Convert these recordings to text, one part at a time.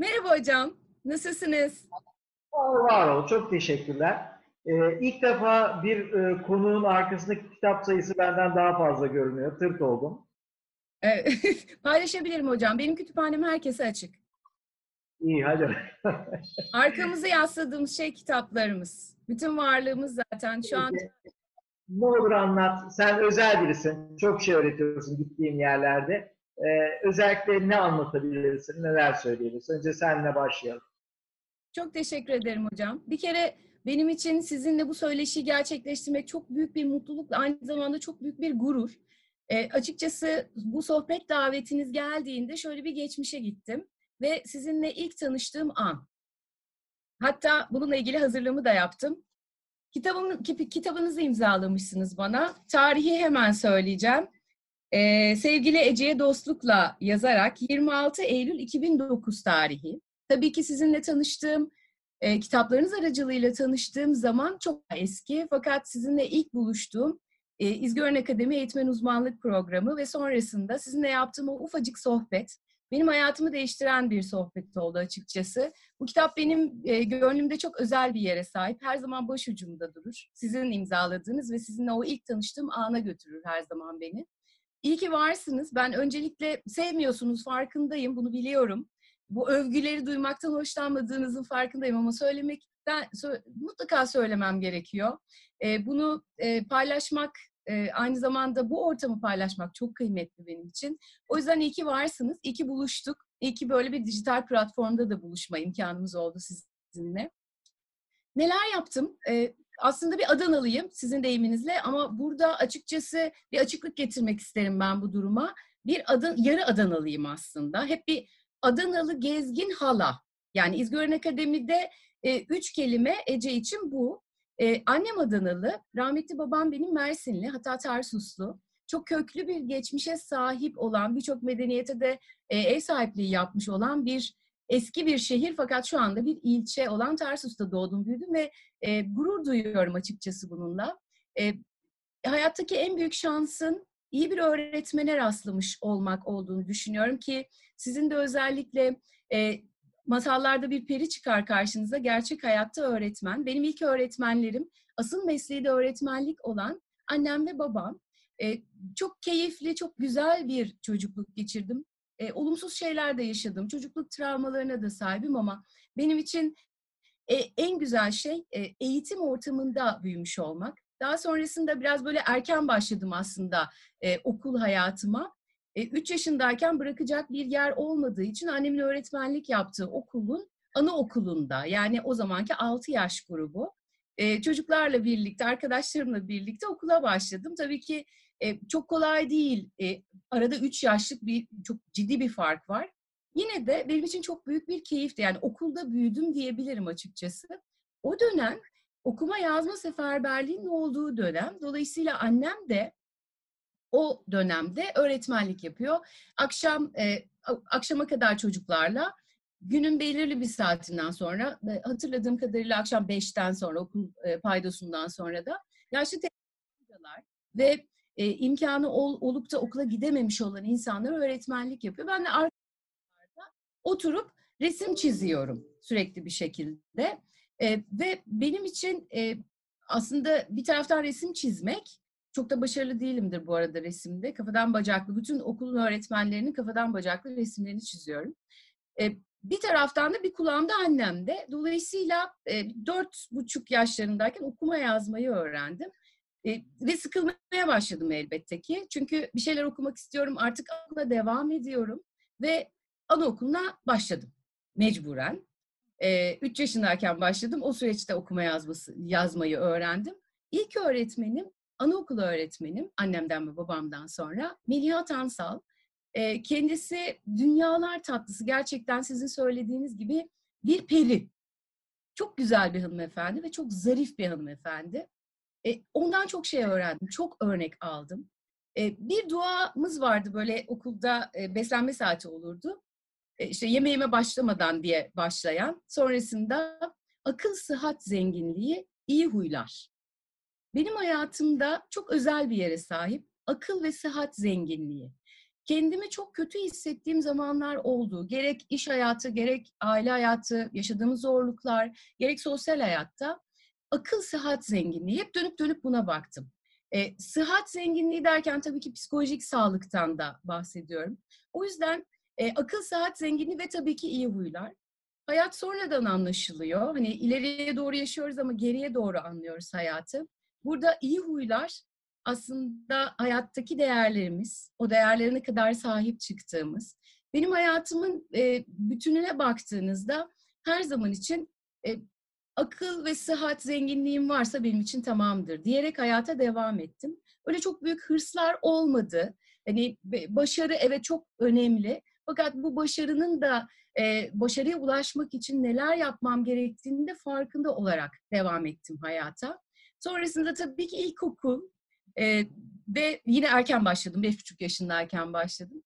Merhaba hocam, nasılsınız? Var, ol, çok teşekkürler. Ee, ilk defa bir e, konuğun arkasındaki kitap sayısı benden daha fazla görünüyor. Tırt oldum. Ee, Paylaşabilirim hocam. Benim kütüphanem herkese açık. İyi hadi. Arkamıza yasladığımız şey kitaplarımız. Bütün varlığımız zaten şu an ne olur anlat. Sen özel birisin. Çok şey öğretiyorsun gittiğin yerlerde. Ee, özellikle ne anlatabilirsin, neler söyleyebilirsin? Önce seninle başlayalım. çok teşekkür ederim hocam. Bir kere benim için sizinle bu söyleşiyi gerçekleştirmek çok büyük bir mutluluk ve aynı zamanda çok büyük bir gurur. Ee, açıkçası bu sohbet davetiniz geldiğinde şöyle bir geçmişe gittim ve sizinle ilk tanıştığım an. Hatta bununla ilgili hazırlığımı da yaptım. Kitabım, ki- kitabınızı imzalamışsınız bana. Tarihi hemen söyleyeceğim. Ee, sevgili Ece'ye dostlukla yazarak 26 Eylül 2009 tarihi. Tabii ki sizinle tanıştığım, e, kitaplarınız aracılığıyla tanıştığım zaman çok eski. Fakat sizinle ilk buluştuğum e, İzgören Akademi Eğitmen Uzmanlık Programı ve sonrasında sizinle yaptığım o ufacık sohbet, benim hayatımı değiştiren bir sohbet oldu açıkçası. Bu kitap benim e, gönlümde çok özel bir yere sahip. Her zaman başucumda durur. Sizin imzaladığınız ve sizinle o ilk tanıştığım ana götürür her zaman beni. İyi ki varsınız. Ben öncelikle sevmiyorsunuz farkındayım. Bunu biliyorum. Bu övgüleri duymaktan hoşlanmadığınızın farkındayım ama söylemekten sö- mutlaka söylemem gerekiyor. E, bunu e, paylaşmak e, aynı zamanda bu ortamı paylaşmak çok kıymetli benim için. O yüzden iyi ki varsınız. İyi ki buluştuk. İyi ki böyle bir dijital platformda da buluşma imkanımız oldu sizinle. Neler yaptım? Ee, aslında bir Adanalıyım sizin deyiminizle ama burada açıkçası bir açıklık getirmek isterim ben bu duruma. Bir Adan yarı Adanalıyım aslında. Hep bir Adanalı gezgin hala. Yani İzgören Akademi'de e, üç kelime Ece için bu. E, annem Adanalı, rahmetli babam benim Mersinli, hatta Tarsuslu. Çok köklü bir geçmişe sahip olan, birçok medeniyete de e, ev sahipliği yapmış olan bir eski bir şehir fakat şu anda bir ilçe olan Tarsus'ta doğdum, büyüdüm ve e, gurur duyuyorum açıkçası bununla. E, hayattaki en büyük şansın iyi bir öğretmene rastlamış olmak olduğunu düşünüyorum ki sizin de özellikle e, masallarda bir peri çıkar karşınıza, gerçek hayatta öğretmen. Benim ilk öğretmenlerim, asıl mesleği de öğretmenlik olan annem ve babam. E, çok keyifli, çok güzel bir çocukluk geçirdim. E, olumsuz şeyler de yaşadım. Çocukluk travmalarına da sahibim ama benim için e, en güzel şey e, eğitim ortamında büyümüş olmak. Daha sonrasında biraz böyle erken başladım aslında e, okul hayatıma. 3 yaşındayken bırakacak bir yer olmadığı için annemin öğretmenlik yaptığı okulun anaokulunda yani o zamanki 6 yaş grubu e, çocuklarla birlikte, arkadaşlarımla birlikte okula başladım. Tabii ki e, çok kolay değil. E, arada 3 yaşlık bir çok ciddi bir fark var. Yine de benim için çok büyük bir keyifti. Yani okulda büyüdüm diyebilirim açıkçası. O dönem okuma yazma seferberliğinin olduğu dönem. Dolayısıyla annem de o dönemde öğretmenlik yapıyor. Akşam e, akşama kadar çocuklarla günün belirli bir saatinden sonra hatırladığım kadarıyla akşam 5'ten sonra okul e, paydosundan sonra da yaşlı teyzeler ve e, imkanı ol, olup da okula gidememiş olan insanlara öğretmenlik yapıyor. Ben de arkalarda oturup resim çiziyorum sürekli bir şekilde. E, ve benim için e, aslında bir taraftan resim çizmek çok da başarılı değilimdir bu arada resimde. Kafadan bacaklı, bütün okulun öğretmenlerinin kafadan bacaklı resimlerini çiziyorum. E, bir taraftan da bir kulağımda annemde. Dolayısıyla e, dört buçuk yaşlarındayken okuma yazmayı öğrendim. Ve sıkılmaya başladım elbette ki. Çünkü bir şeyler okumak istiyorum. Artık okula devam ediyorum. Ve anaokuluna başladım. Mecburen. E, üç yaşındayken başladım. O süreçte okuma yazması, yazmayı öğrendim. İlk öğretmenim, anaokulu öğretmenim, annemden ve babamdan sonra Meliha Tansal. E, kendisi dünyalar tatlısı. Gerçekten sizin söylediğiniz gibi bir peri. Çok güzel bir hanımefendi ve çok zarif bir hanımefendi. E, ondan çok şey öğrendim, çok örnek aldım. E, bir duamız vardı böyle okulda e, beslenme saati olurdu. E, işte yemeğime başlamadan diye başlayan. Sonrasında akıl, sıhhat, zenginliği, iyi huylar. Benim hayatımda çok özel bir yere sahip akıl ve sıhhat zenginliği. kendimi çok kötü hissettiğim zamanlar oldu. Gerek iş hayatı, gerek aile hayatı, yaşadığımız zorluklar, gerek sosyal hayatta akıl sıhhat zenginliği. Hep dönüp dönüp buna baktım. E, sıhhat zenginliği derken tabii ki psikolojik sağlıktan da bahsediyorum. O yüzden e, akıl sıhhat zenginliği ve tabii ki iyi huylar. Hayat sonradan anlaşılıyor. Hani ileriye doğru yaşıyoruz ama geriye doğru anlıyoruz hayatı. Burada iyi huylar aslında hayattaki değerlerimiz, o değerlere ne kadar sahip çıktığımız. Benim hayatımın e, bütününe baktığınızda her zaman için e, akıl ve sıhhat zenginliğim varsa benim için tamamdır diyerek hayata devam ettim. Öyle çok büyük hırslar olmadı. Hani başarı evet çok önemli. Fakat bu başarının da e, başarıya ulaşmak için neler yapmam gerektiğini de farkında olarak devam ettim hayata. Sonrasında tabii ki ilkokul e, ve yine erken başladım. Beş buçuk yaşındayken başladım.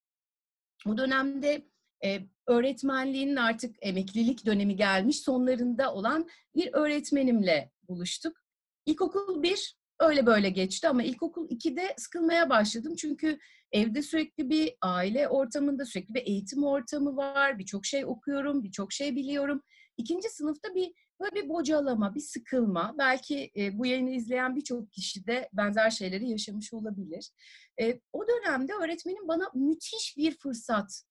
O dönemde e, öğretmenliğinin artık emeklilik dönemi gelmiş sonlarında olan bir öğretmenimle buluştuk. İlkokul bir öyle böyle geçti ama ilkokul 2'de sıkılmaya başladım. Çünkü evde sürekli bir aile ortamında sürekli bir eğitim ortamı var. Birçok şey okuyorum, birçok şey biliyorum. İkinci sınıfta bir böyle bir bocalama, bir sıkılma. Belki e, bu yayını izleyen birçok kişi de benzer şeyleri yaşamış olabilir. E, o dönemde öğretmenim bana müthiş bir fırsat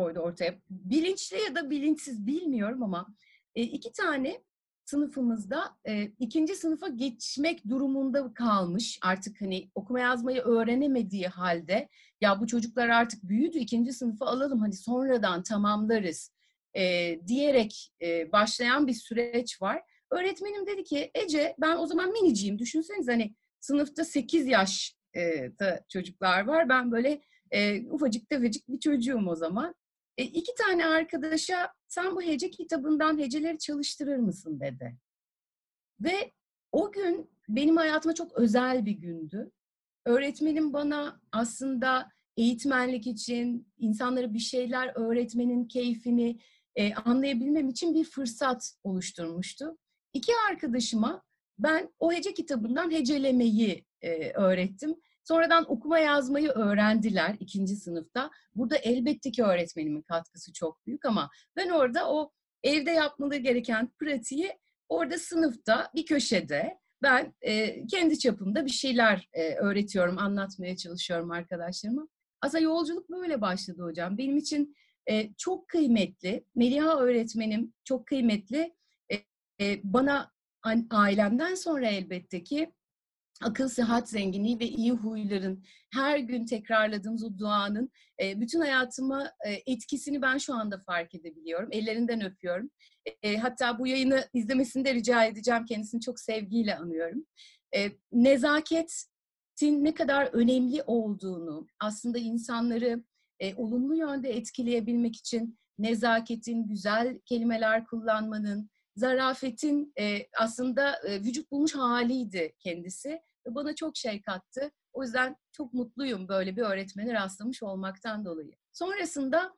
koydu ortaya. Bilinçli ya da bilinçsiz bilmiyorum ama e, iki tane sınıfımızda e, ikinci sınıfa geçmek durumunda kalmış. Artık hani okuma yazmayı öğrenemediği halde ya bu çocuklar artık büyüdü ikinci sınıfa alalım hani sonradan tamamlarız e, diyerek e, başlayan bir süreç var. Öğretmenim dedi ki Ece ben o zaman miniciyim düşünseniz hani sınıfta 8 yaş e, da çocuklar var. Ben böyle e, ufacık tefecik bir çocuğum o zaman. E, iki tane arkadaşa sen bu hece kitabından heceleri çalıştırır mısın dedi. Ve o gün benim hayatıma çok özel bir gündü. Öğretmenim bana aslında eğitmenlik için, insanlara bir şeyler öğretmenin keyfini e, anlayabilmem için bir fırsat oluşturmuştu. İki arkadaşıma ben o hece kitabından hecelemeyi e, öğrettim Sonradan okuma yazmayı öğrendiler ikinci sınıfta. Burada elbette ki öğretmenimin katkısı çok büyük ama ben orada o evde yapmaları gereken pratiği orada sınıfta bir köşede ben e, kendi çapımda bir şeyler e, öğretiyorum, anlatmaya çalışıyorum arkadaşlarıma. Aslında yolculuk böyle başladı hocam. Benim için e, çok kıymetli, Meliha öğretmenim çok kıymetli. E, e, bana ailemden sonra elbette ki akıl, sıhhat, zenginliği ve iyi huyların her gün tekrarladığımız o duanın e, bütün hayatıma e, etkisini ben şu anda fark edebiliyorum. Ellerinden öpüyorum. E, hatta bu yayını izlemesini de rica edeceğim. Kendisini çok sevgiyle anıyorum. Nezaketin ne kadar önemli olduğunu, aslında insanları olumlu yönde etkileyebilmek için nezaketin, güzel kelimeler kullanmanın, zarafetin aslında vücut bulmuş haliydi kendisi bana çok şey kattı. O yüzden çok mutluyum böyle bir öğretmeni rastlamış olmaktan dolayı. Sonrasında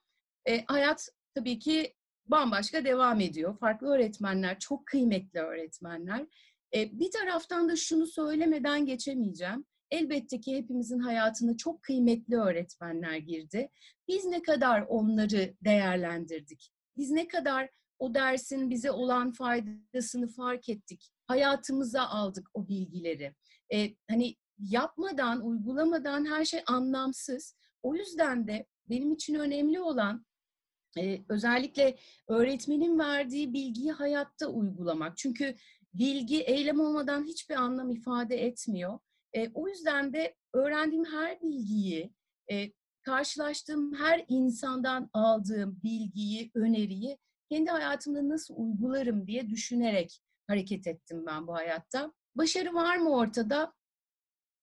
e, hayat tabii ki bambaşka devam ediyor. Farklı öğretmenler, çok kıymetli öğretmenler. E, bir taraftan da şunu söylemeden geçemeyeceğim. Elbette ki hepimizin hayatına çok kıymetli öğretmenler girdi. Biz ne kadar onları değerlendirdik? Biz ne kadar o dersin bize olan faydasını fark ettik? Hayatımıza aldık o bilgileri e, hani yapmadan, uygulamadan her şey anlamsız. O yüzden de benim için önemli olan e, özellikle öğretmenin verdiği bilgiyi hayatta uygulamak. Çünkü bilgi eylem olmadan hiçbir anlam ifade etmiyor. E, o yüzden de öğrendiğim her bilgiyi, e, karşılaştığım her insandan aldığım bilgiyi, öneriyi kendi hayatımda nasıl uygularım diye düşünerek hareket ettim ben bu hayatta. Başarı var mı ortada?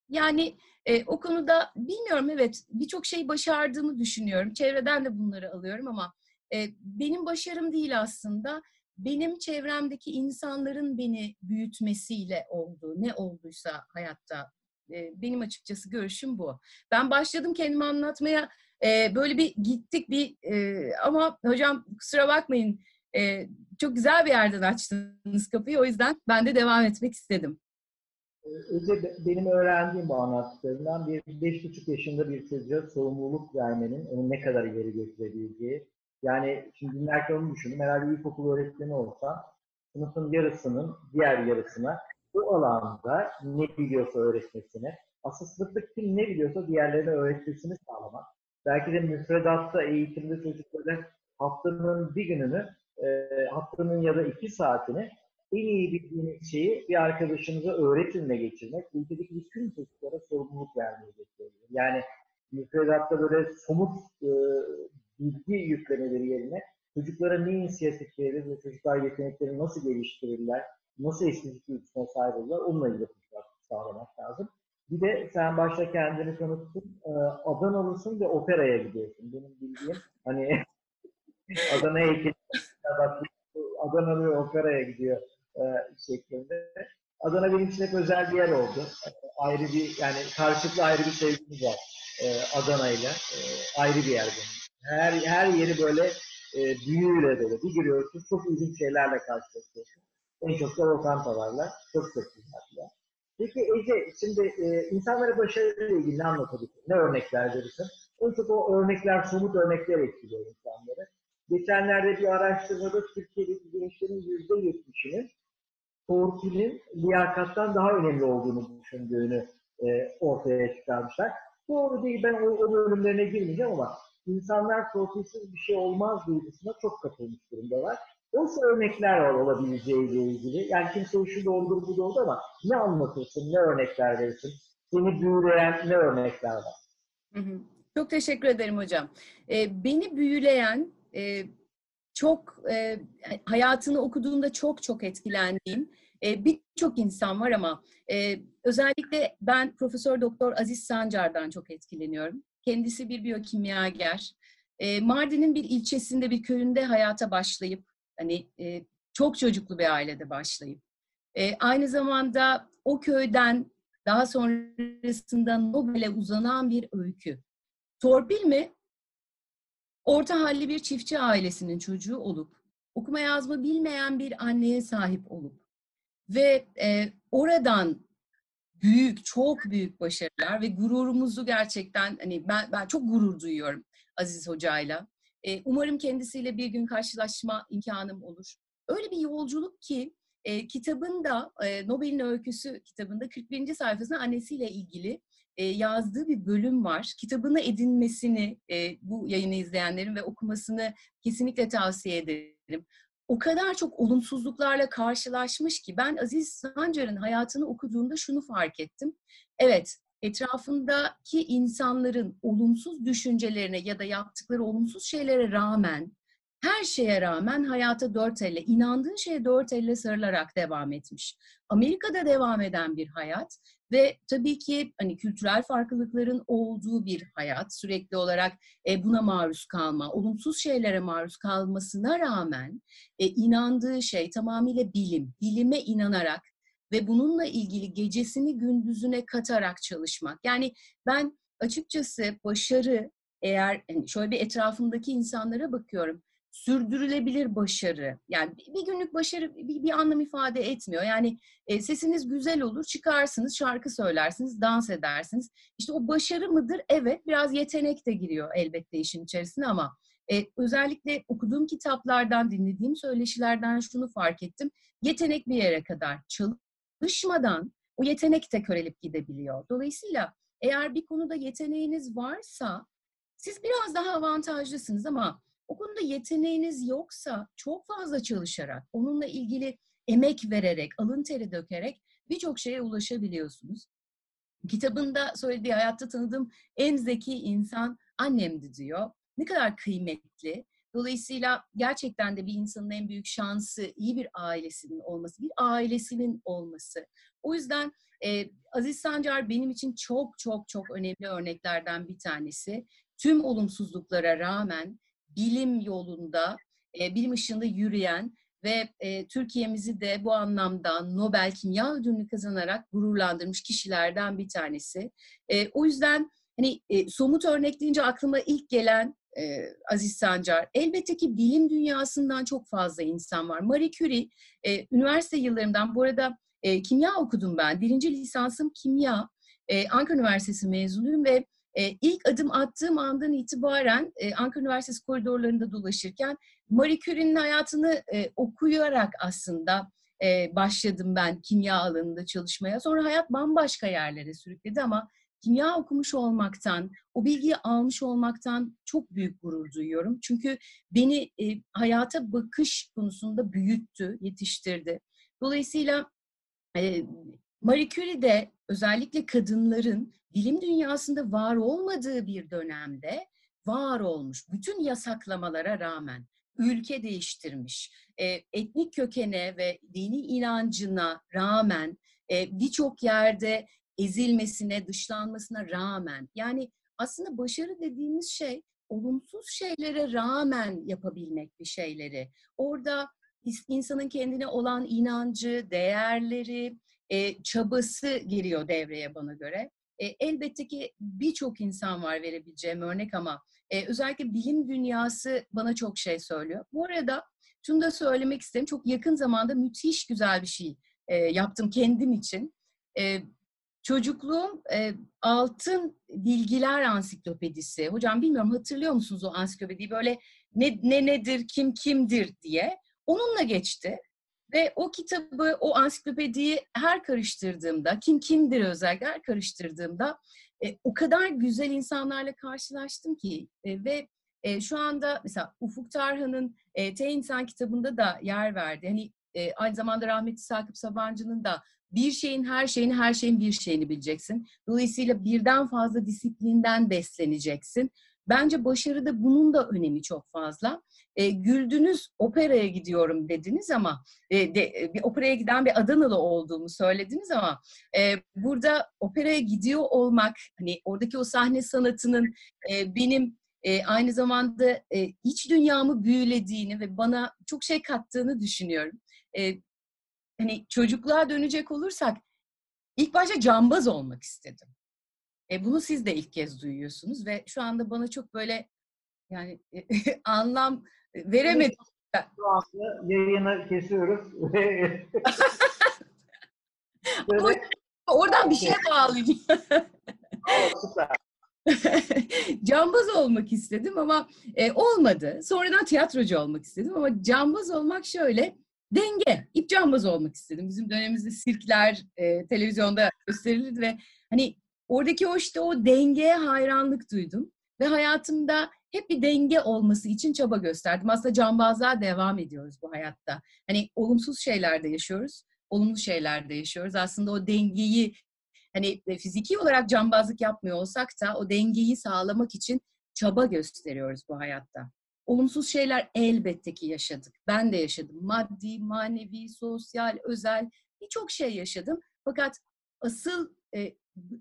Yani e, o konuda bilmiyorum evet birçok şey başardığımı düşünüyorum. Çevreden de bunları alıyorum ama e, benim başarım değil aslında. Benim çevremdeki insanların beni büyütmesiyle oldu. Ne olduysa hayatta. E, benim açıkçası görüşüm bu. Ben başladım kendimi anlatmaya. E, böyle bir gittik bir e, ama hocam kusura bakmayın e, çok güzel bir yerden açtınız kapıyı. O yüzden ben de devam etmek istedim. Ece benim öğrendiğim bu anlattıklarından bir beş buçuk yaşında bir çocuğa sorumluluk vermenin onu ne kadar ileri götürebileceği. Yani şimdi dinlerken onu düşündüm. Herhalde ilkokul öğretmeni olsa sınıfın yarısının diğer yarısına bu alanda ne biliyorsa öğretmesini, aslında sınıfta kim ne biliyorsa diğerlerine öğretmesini sağlamak. Belki de müfredatta, eğitimde çocuklara haftanın bir gününü, e, haftanın ya da iki saatini en iyi bildiğiniz şeyi bir arkadaşınıza öğretimle geçirmek, ülkedeki bütün çocuklara sorumluluk vermeyi getiriyor. Yani müfredatta böyle somut e, bilgi yüklemeleri yerine çocuklara ne inisiyatif verir ve çocuklar yeteneklerini nasıl geliştirirler, nasıl estetik duyusuna sahip olurlar, onunla ilgili sağlamak lazım. Bir de sen başta kendini tanıttın, e, Adanalısın ve operaya gidiyorsun. Benim bildiğim hani Adana heykeli, Adanalı operaya gidiyor e, şeklinde. Adana benim için hep özel bir yer oldu. Ayrı bir yani karşılıklı ayrı bir sevgimiz var e, Adana ile. E, ayrı bir yer benim. Her her yeri böyle e, büyüyle dolu. Bir giriyorsun çok ilginç şeylerle karşılaşıyorsun. En çok da lokantalarla. Çok çok güzel. Peki Ece, şimdi e, insanlara başarıyla ilgili ne anlatabilirsin? Ne örnekler verirsin? En çok o örnekler, somut örnekler etkiliyor insanları. Geçenlerde bir araştırmada Türkiye'deki gençlerin yüzde yetmişinin torpilin liyakattan daha önemli olduğunu düşündüğünü e, ortaya çıkarmışlar. Doğru değil, ben o, o bölümlerine girmeyeceğim ama insanlar torpilsiz bir şey olmaz duygusuna çok kapılmış durumdalar. Nasıl örnekler var olabileceğiyle ilgili? Yani kimse şu doğrudur bu doğru ama ne anlatırsın, ne örnekler verirsin? Seni büyüleyen ne örnekler var? Hı hı. Çok teşekkür ederim hocam. Ee, beni büyüleyen e, çok e, hayatını okuduğumda çok çok etkilendiğim e, birçok insan var ama e, özellikle ben Profesör Doktor Aziz Sancar'dan çok etkileniyorum. Kendisi bir biyokimyager. E, Mardin'in bir ilçesinde bir köyünde hayata başlayıp hani e, çok çocuklu bir ailede başlayıp e, aynı zamanda o köyden daha sonrasında Nobel'e uzanan bir öykü. Torpil mi? Orta halli bir çiftçi ailesinin çocuğu olup, okuma yazma bilmeyen bir anneye sahip olup ve e, oradan büyük, çok büyük başarılar ve gururumuzu gerçekten hani ben ben çok gurur duyuyorum Aziz Hoca'yla. E, umarım kendisiyle bir gün karşılaşma imkanım olur. Öyle bir yolculuk ki e, kitabın da e, Nobel'in öyküsü kitabında 41. sayfasında annesiyle ilgili e, yazdığı bir bölüm var. Kitabını edinmesini e, bu yayını izleyenlerin ve okumasını kesinlikle tavsiye ederim. O kadar çok olumsuzluklarla karşılaşmış ki ben Aziz Sancar'ın hayatını okuduğumda şunu fark ettim. Evet, etrafındaki insanların olumsuz düşüncelerine ya da yaptıkları olumsuz şeylere rağmen her şeye rağmen hayata dört elle, inandığı şeye dört elle sarılarak devam etmiş. Amerika'da devam eden bir hayat ve tabii ki hani kültürel farklılıkların olduğu bir hayat, sürekli olarak e, buna maruz kalma, olumsuz şeylere maruz kalmasına rağmen e, inandığı şey tamamıyla bilim, bilime inanarak ve bununla ilgili gecesini gündüzüne katarak çalışmak. Yani ben açıkçası başarı eğer yani şöyle bir etrafımdaki insanlara bakıyorum sürdürülebilir başarı. Yani bir günlük başarı bir, bir anlam ifade etmiyor. Yani e, sesiniz güzel olur, çıkarsınız, şarkı söylersiniz, dans edersiniz. İşte o başarı mıdır? Evet, biraz yetenek de giriyor elbette işin içerisine ama e, özellikle okuduğum kitaplardan, dinlediğim söyleşilerden şunu fark ettim. Yetenek bir yere kadar çalışmadan o yetenek de körelip gidebiliyor. Dolayısıyla eğer bir konuda yeteneğiniz varsa siz biraz daha avantajlısınız ama o konuda yeteneğiniz yoksa çok fazla çalışarak, onunla ilgili emek vererek, alın teri dökerek birçok şeye ulaşabiliyorsunuz. Kitabında söylediği hayatta tanıdığım en zeki insan annemdi diyor. Ne kadar kıymetli. Dolayısıyla gerçekten de bir insanın en büyük şansı iyi bir ailesinin olması, bir ailesinin olması. O yüzden e, Aziz Sancar benim için çok çok çok önemli örneklerden bir tanesi. Tüm olumsuzluklara rağmen bilim yolunda, e, bilim ışığında yürüyen ve e, Türkiye'mizi de bu anlamda Nobel Kimya Ödülünü kazanarak gururlandırmış kişilerden bir tanesi. E, o yüzden hani e, somut örnek deyince aklıma ilk gelen e, Aziz Sancar. Elbette ki bilim dünyasından çok fazla insan var. Marie Curie, e, üniversite yıllarımdan bu arada e, kimya okudum ben. Birinci lisansım kimya. E, Ankara Üniversitesi mezunuyum ve e, ilk adım attığım andan itibaren e, Ankara Üniversitesi koridorlarında dolaşırken Marie Curie'nin hayatını e, okuyarak aslında e, başladım ben kimya alanında çalışmaya. Sonra hayat bambaşka yerlere sürükledi ama kimya okumuş olmaktan, o bilgiyi almış olmaktan çok büyük gurur duyuyorum. Çünkü beni e, hayata bakış konusunda büyüttü, yetiştirdi. Dolayısıyla e, Marie Curie'de özellikle kadınların bilim dünyasında var olmadığı bir dönemde var olmuş. Bütün yasaklamalara rağmen ülke değiştirmiş. E, etnik kökene ve dini inancına rağmen e, birçok yerde ezilmesine, dışlanmasına rağmen yani aslında başarı dediğimiz şey olumsuz şeylere rağmen yapabilmek bir şeyleri. Orada insanın kendine olan inancı, değerleri, e, çabası giriyor devreye bana göre. E, elbette ki birçok insan var verebileceğim örnek ama e, özellikle bilim dünyası bana çok şey söylüyor. Bu arada şunu da söylemek isterim. Çok yakın zamanda müthiş güzel bir şey e, yaptım kendim için. E, çocukluğum e, Altın Bilgiler Ansiklopedisi. Hocam bilmiyorum hatırlıyor musunuz o ansiklopediyi? Böyle ne, ne nedir, kim kimdir diye. Onunla geçti. Ve o kitabı, o ansiklopediyi her karıştırdığımda, kim kimdir özellikle her karıştırdığımda e, o kadar güzel insanlarla karşılaştım ki e, ve e, şu anda mesela Ufuk Tarhan'ın e, Te İnsan kitabında da yer verdi. Hani e, aynı zamanda rahmetli Sakıp Sabancı'nın da bir şeyin her şeyini, her şeyin bir şeyini bileceksin. Dolayısıyla birden fazla disiplinden besleneceksin. Bence başarıda bunun da önemi çok fazla. E, güldünüz operaya gidiyorum dediniz ama e, de, e, bir operaya giden bir Adanalı olduğumu söylediniz ama e, burada operaya gidiyor olmak hani oradaki o sahne sanatının e, benim e, aynı zamanda e, iç dünyamı büyülediğini ve bana çok şey kattığını düşünüyorum. E, hani çocukluğa dönecek olursak ilk başta cambaz olmak istedim. E, bunu siz de ilk kez duyuyorsunuz ve şu anda bana çok böyle yani anlam veremedim. Şu anda yayını kesiyoruz. Böyle... Oradan bir şey bağlayacağım. Süper. cambaz olmak istedim ama e, olmadı. Sonradan tiyatrocu olmak istedim ama cambaz olmak şöyle denge. İp cambaz olmak istedim. Bizim dönemimizde sirkler e, televizyonda gösterilirdi ve hani oradaki o işte o dengeye hayranlık duydum ve hayatımda hep bir denge olması için çaba gösterdim. Aslında cambazlığa devam ediyoruz bu hayatta. Hani olumsuz şeylerde yaşıyoruz, olumlu şeylerde yaşıyoruz. Aslında o dengeyi hani e, fiziki olarak cambazlık yapmıyor olsak da o dengeyi sağlamak için çaba gösteriyoruz bu hayatta. Olumsuz şeyler elbette ki yaşadık. Ben de yaşadım. Maddi, manevi, sosyal, özel birçok şey yaşadım. Fakat asıl e,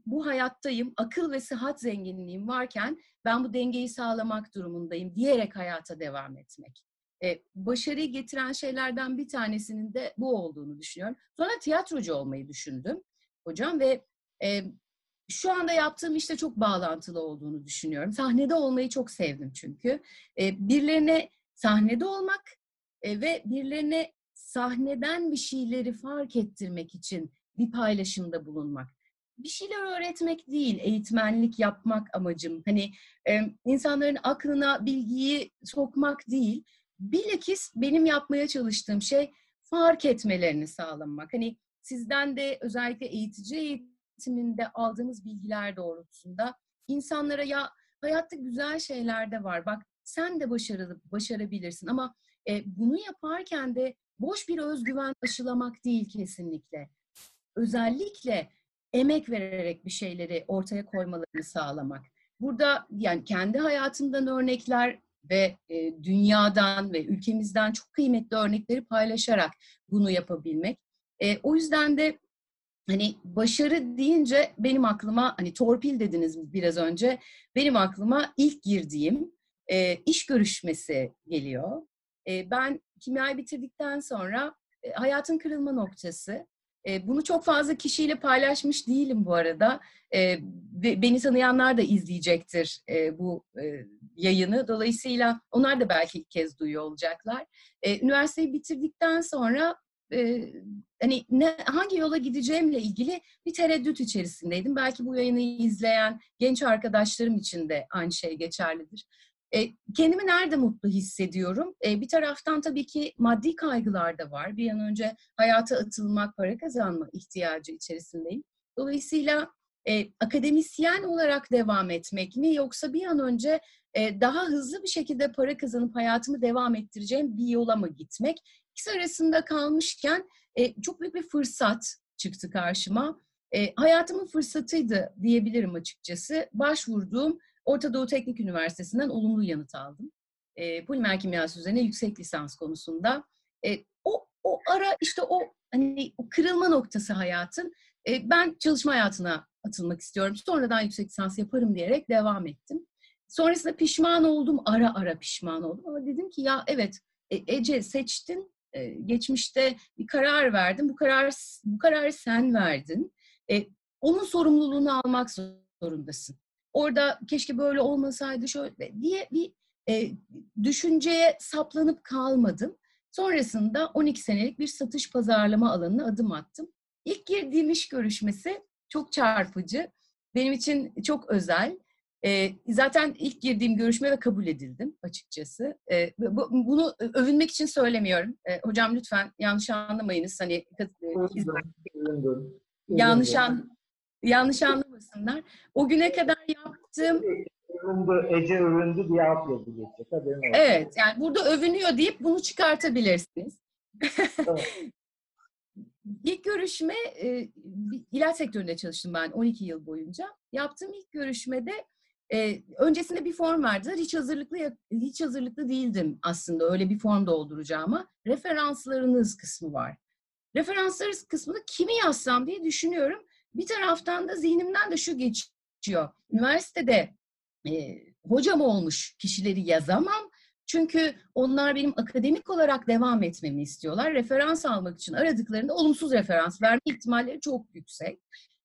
bu hayattayım, akıl ve sıhhat zenginliğim varken ben bu dengeyi sağlamak durumundayım diyerek hayata devam etmek. E, başarıyı getiren şeylerden bir tanesinin de bu olduğunu düşünüyorum. Sonra tiyatrocu olmayı düşündüm hocam ve e, şu anda yaptığım işte çok bağlantılı olduğunu düşünüyorum. Sahnede olmayı çok sevdim çünkü. E, birilerine sahnede olmak e, ve birilerine sahneden bir şeyleri fark ettirmek için bir paylaşımda bulunmak bir şeyler öğretmek değil, eğitmenlik yapmak amacım. Hani e, insanların aklına bilgiyi sokmak değil, bilakis benim yapmaya çalıştığım şey fark etmelerini sağlamak. Hani sizden de özellikle eğitici eğitiminde aldığımız bilgiler doğrultusunda insanlara ya hayatta güzel şeyler de var. Bak sen de başarılı, başarabilirsin ama e, bunu yaparken de boş bir özgüven aşılamak değil kesinlikle. Özellikle emek vererek bir şeyleri ortaya koymalarını sağlamak. Burada yani kendi hayatımdan örnekler ve e, dünyadan ve ülkemizden çok kıymetli örnekleri paylaşarak bunu yapabilmek. E, o yüzden de hani başarı deyince benim aklıma hani torpil dediniz biraz önce benim aklıma ilk girdiğim e, iş görüşmesi geliyor. E, ben kimyayı bitirdikten sonra e, hayatın kırılma noktası bunu çok fazla kişiyle paylaşmış değilim bu arada. beni tanıyanlar da izleyecektir bu yayını. Dolayısıyla onlar da belki ilk kez duyuyor olacaklar. üniversiteyi bitirdikten sonra e, hani ne, hangi yola gideceğimle ilgili bir tereddüt içerisindeydim. Belki bu yayını izleyen genç arkadaşlarım için de aynı şey geçerlidir. E, kendimi nerede mutlu hissediyorum? E, bir taraftan tabii ki maddi kaygılar da var. Bir an önce hayata atılmak, para kazanma ihtiyacı içerisindeyim. Dolayısıyla e, akademisyen olarak devam etmek mi yoksa bir an önce e, daha hızlı bir şekilde para kazanıp hayatımı devam ettireceğim bir yola mı gitmek? İkisi arasında kalmışken e, çok büyük bir fırsat çıktı karşıma. E, hayatımın fırsatıydı diyebilirim açıkçası. Başvurduğum Orta Doğu Teknik Üniversitesi'nden olumlu yanıt aldım. E, polimer kimyası üzerine yüksek lisans konusunda. E, o, o ara işte o hani o kırılma noktası hayatın. E, ben çalışma hayatına atılmak istiyorum. Sonradan yüksek lisans yaparım diyerek devam ettim. Sonrasında pişman oldum, ara ara pişman oldum. Ama dedim ki ya evet e, Ece seçtin, e, geçmişte bir karar verdin. Bu karar bu kararı sen verdin. E, onun sorumluluğunu almak zorundasın. Orada keşke böyle olmasaydı şöyle diye bir e, düşünceye saplanıp kalmadım. Sonrasında 12 senelik bir satış pazarlama alanına adım attım. İlk girdiğim iş görüşmesi çok çarpıcı. Benim için çok özel. E, zaten ilk girdiğim görüşme ve kabul edildim açıkçası. E, bu, bunu övünmek için söylemiyorum. E, hocam lütfen yanlış anlamayınız. Hani yanlış an yanlış anlamasınlar. O güne kadar yaptığım övündü, Ece övündü diye alt yazı geçecek. Evet, yani burada övünüyor deyip bunu çıkartabilirsiniz. İlk görüşme, e, ilaç sektöründe çalıştım ben 12 yıl boyunca. Yaptığım ilk görüşmede e, öncesinde bir form verdiler. Hiç hazırlıklı hiç hazırlıklı değildim aslında öyle bir form dolduracağıma. Referanslarınız kısmı var. Referanslarınız kısmını kimi yazsam diye düşünüyorum. Bir taraftan da zihnimden de şu geçiyor. Üniversitede e, hocam olmuş kişileri yazamam. Çünkü onlar benim akademik olarak devam etmemi istiyorlar. Referans almak için aradıklarında olumsuz referans verme ihtimalleri çok yüksek.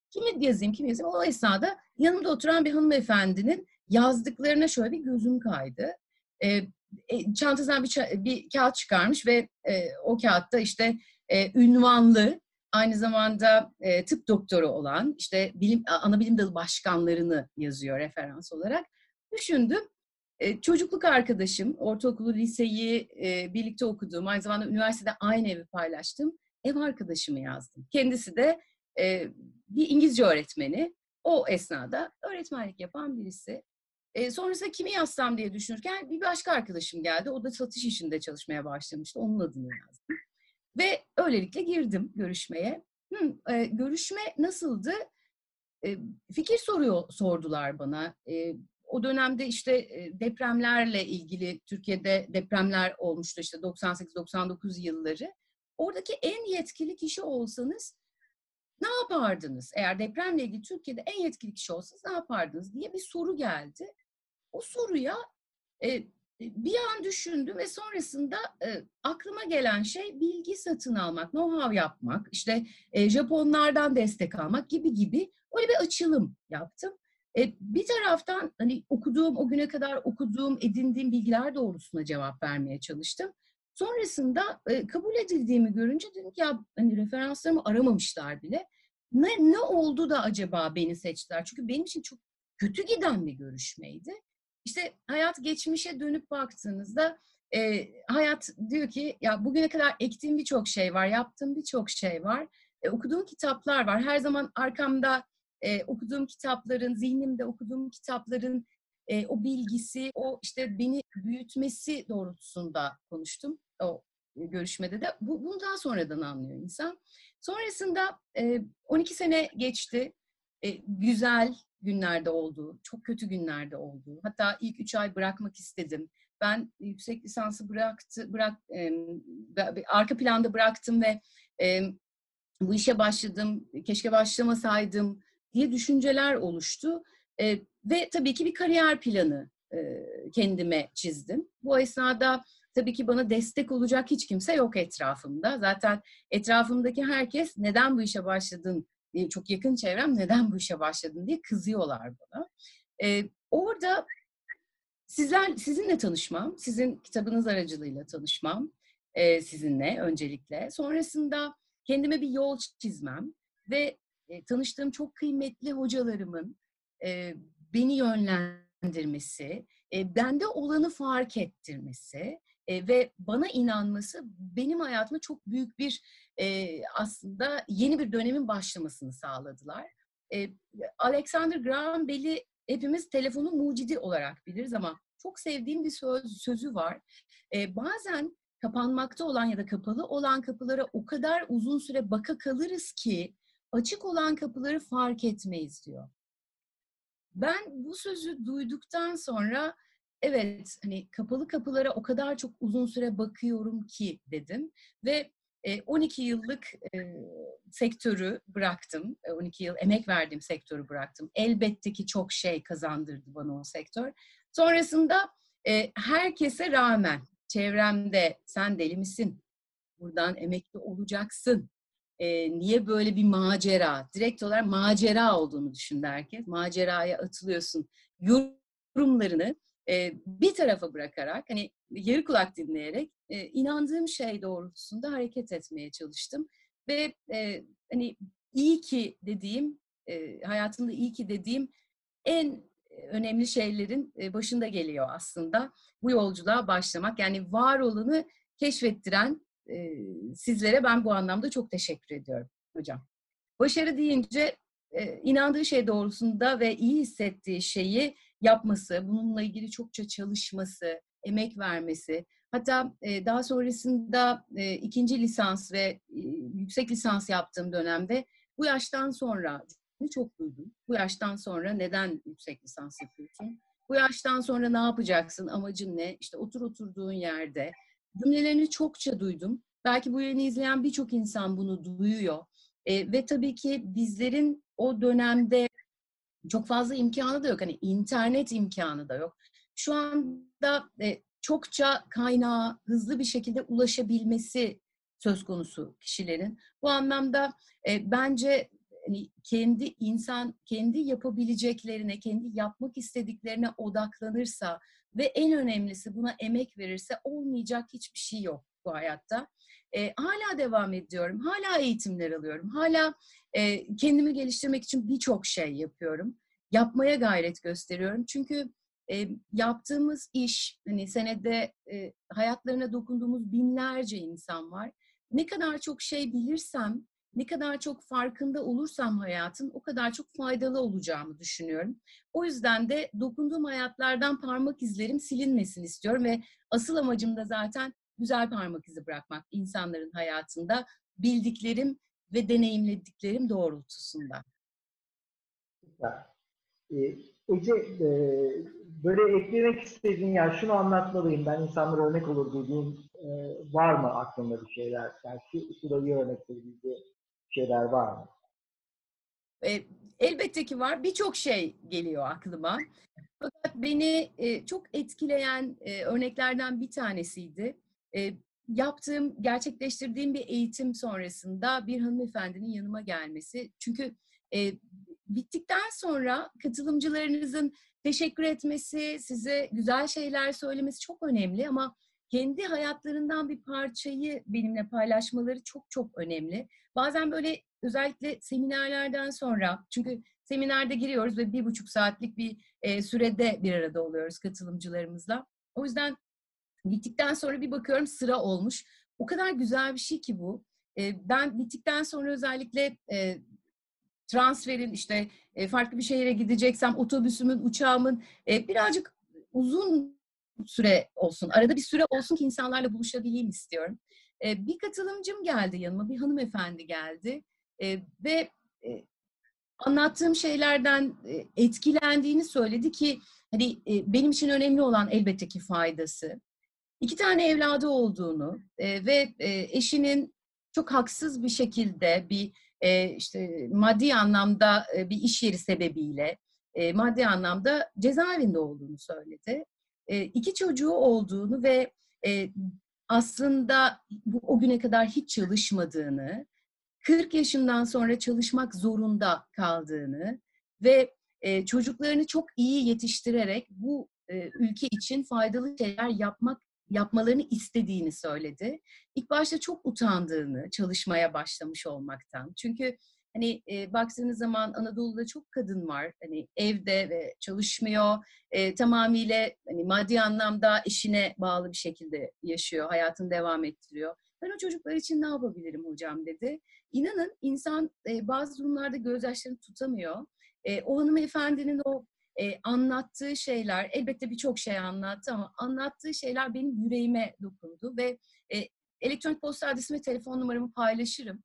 Kimi yazayım, kimi yazayım? O esnada yanımda oturan bir hanımefendinin yazdıklarına şöyle bir gözüm kaydı. E, e, çantasından bir, bir kağıt çıkarmış ve e, o kağıtta işte e, ünvanlı, aynı zamanda e, tıp doktoru olan, işte bilim ana bilim dalı başkanlarını yazıyor referans olarak. Düşündüm. E, çocukluk arkadaşım, ortaokulu, liseyi e, birlikte okuduğum, aynı zamanda üniversitede aynı evi paylaştım. Ev arkadaşımı yazdım. Kendisi de e, bir İngilizce öğretmeni. O esnada öğretmenlik yapan birisi. E, sonrasında kimi yazsam diye düşünürken bir başka arkadaşım geldi. O da satış işinde çalışmaya başlamıştı. Onun adını yazdım. Ve öylelikle girdim görüşmeye. Hı, e, görüşme nasıldı? E, fikir soruyor sordular bana. E, o dönemde işte e, depremlerle ilgili Türkiye'de depremler olmuştu işte 98-99 yılları. Oradaki en yetkili kişi olsanız ne yapardınız? Eğer depremle ilgili Türkiye'de en yetkili kişi olsanız ne yapardınız diye bir soru geldi. O soruya e, bir an düşündüm ve sonrasında e, aklıma gelen şey bilgi satın almak, know-how yapmak, işte e, Japonlardan destek almak gibi gibi öyle bir açılım yaptım. E, bir taraftan hani okuduğum, o güne kadar okuduğum, edindiğim bilgiler doğrultusunda cevap vermeye çalıştım. Sonrasında e, kabul edildiğimi görünce dedim ki ya hani referanslarımı aramamışlar bile. Ne, ne oldu da acaba beni seçtiler? Çünkü benim için çok kötü giden bir görüşmeydi. İşte hayat geçmişe dönüp baktığınızda e, hayat diyor ki ya bugüne kadar ektiğim birçok şey var, yaptığım birçok şey var. E, okuduğum kitaplar var. Her zaman arkamda e, okuduğum kitapların, zihnimde okuduğum kitapların e, o bilgisi, o işte beni büyütmesi doğrultusunda konuştum o görüşmede de. Bu, bundan sonradan anlıyor insan. Sonrasında e, 12 sene geçti. E, güzel günlerde oldu, çok kötü günlerde oldu. Hatta ilk üç ay bırakmak istedim. Ben yüksek lisansı bıraktı, bırak, e, arka planda bıraktım ve e, bu işe başladım. Keşke başlamasaydım diye düşünceler oluştu. E, ve tabii ki bir kariyer planı e, kendime çizdim. Bu esnada tabii ki bana destek olacak hiç kimse yok etrafımda. Zaten etrafımdaki herkes neden bu işe başladın, çok yakın çevrem neden bu işe başladın diye kızıyorlar bana. E, orada sizler sizinle tanışmam, sizin kitabınız aracılığıyla tanışmam e, sizinle öncelikle. Sonrasında kendime bir yol çizmem ve e, tanıştığım çok kıymetli hocalarımın e, beni yönlendirmesi, e, bende olanı fark ettirmesi e, ve bana inanması benim hayatıma çok büyük bir e, aslında yeni bir dönemin başlamasını sağladılar. E, Alexander Graham Bell'i hepimiz telefonu mucidi olarak biliriz ama çok sevdiğim bir söz, sözü var. E, bazen kapanmakta olan ya da kapalı olan kapılara o kadar uzun süre baka kalırız ki açık olan kapıları fark etmeyiz diyor. Ben bu sözü duyduktan sonra evet hani kapalı kapılara o kadar çok uzun süre bakıyorum ki dedim ve 12 yıllık e, sektörü bıraktım. 12 yıl emek verdiğim sektörü bıraktım. Elbette ki çok şey kazandırdı bana o sektör. Sonrasında e, herkese rağmen çevremde sen deli misin? Buradan emekli olacaksın. E, niye böyle bir macera? Direkt olarak macera olduğunu düşündü herkes. Maceraya atılıyorsun. Yorumlarını e, bir tarafa bırakarak hani yarı kulak dinleyerek e, inandığım şey doğrultusunda hareket etmeye çalıştım ve e, hani iyi ki dediğim e, hayatımda iyi ki dediğim en önemli şeylerin başında geliyor aslında bu yolculuğa başlamak yani var olanı keşfettiren e, sizlere ben bu anlamda çok teşekkür ediyorum hocam. Başarı deyince e, inandığı şey doğrultusunda ve iyi hissettiği şeyi yapması, bununla ilgili çokça çalışması, emek vermesi, hatta e, daha sonrasında e, ikinci lisans ve e, yüksek lisans yaptığım dönemde bu yaştan sonra çok duydum. Bu yaştan sonra neden yüksek lisans yapıyorsun? Bu yaştan sonra ne yapacaksın? Amacın ne? İşte otur oturduğun yerde. Cümlelerini çokça duydum. Belki bu yayını izleyen birçok insan bunu duyuyor. E, ve tabii ki bizlerin o dönemde çok fazla imkanı da yok. Hani internet imkanı da yok. Şu anda e, çokça kaynağa hızlı bir şekilde ulaşabilmesi söz konusu kişilerin. Bu anlamda e, bence hani kendi insan kendi yapabileceklerine, kendi yapmak istediklerine odaklanırsa ve en önemlisi buna emek verirse olmayacak hiçbir şey yok bu hayatta. E, hala devam ediyorum, hala eğitimler alıyorum, hala e, kendimi geliştirmek için birçok şey yapıyorum. Yapmaya gayret gösteriyorum. Çünkü e, yaptığımız iş, hani senede e, hayatlarına dokunduğumuz binlerce insan var. Ne kadar çok şey bilirsem, ne kadar çok farkında olursam hayatın o kadar çok faydalı olacağımı düşünüyorum. O yüzden de dokunduğum hayatlardan parmak izlerim silinmesin istiyorum ve asıl amacım da zaten güzel parmak izi bırakmak insanların hayatında bildiklerim ve deneyimlediklerim doğrultusunda. Ee, Ece, e, böyle eklemek istediğin, ya şunu anlatmalıyım, ben insanlara örnek olur dediğin e, var mı aklında bir şeyler? Yani şu, şurada bir örnek verebildiği şeyler var mı? E, elbette ki var. Birçok şey geliyor aklıma. Fakat beni e, çok etkileyen e, örneklerden bir tanesiydi. E, yaptığım, gerçekleştirdiğim bir eğitim sonrasında bir hanımefendinin yanıma gelmesi. Çünkü e, bittikten sonra katılımcılarınızın teşekkür etmesi, size güzel şeyler söylemesi çok önemli ama kendi hayatlarından bir parçayı benimle paylaşmaları çok çok önemli. Bazen böyle özellikle seminerlerden sonra, çünkü seminerde giriyoruz ve bir buçuk saatlik bir e, sürede bir arada oluyoruz katılımcılarımızla. O yüzden bittikten sonra bir bakıyorum sıra olmuş. O kadar güzel bir şey ki bu. E, ben bittikten sonra özellikle e, transferin işte e, farklı bir şehire gideceksem otobüsümün, uçağımın e, birazcık uzun süre olsun. Arada bir süre olsun ki insanlarla buluşabileyim istiyorum. E, bir katılımcım geldi yanıma, bir hanımefendi geldi e, ve e, anlattığım şeylerden e, etkilendiğini söyledi ki hani e, benim için önemli olan elbette ki faydası. İki tane evladı olduğunu e, ve e, eşinin çok haksız bir şekilde bir e, işte maddi anlamda e, bir iş yeri sebebiyle e, maddi anlamda cezaevinde olduğunu söyledi. E, iki çocuğu olduğunu ve e, aslında bu, o güne kadar hiç çalışmadığını, 40 yaşından sonra çalışmak zorunda kaldığını ve e, çocuklarını çok iyi yetiştirerek bu e, ülke için faydalı şeyler yapmak yapmalarını istediğini söyledi. İlk başta çok utandığını çalışmaya başlamış olmaktan. Çünkü hani e, baktığınız zaman Anadolu'da çok kadın var. Hani evde ve çalışmıyor. E, tamamıyla hani maddi anlamda eşine bağlı bir şekilde yaşıyor, hayatını devam ettiriyor. Ben o çocuklar için ne yapabilirim hocam dedi. İnanın insan e, bazı durumlarda gözyaşlarını tutamıyor. E, o hanımefendinin o e, anlattığı şeyler, elbette birçok şey anlattı ama anlattığı şeyler benim yüreğime dokundu ve e, elektronik posta adresimi, telefon numaramı paylaşırım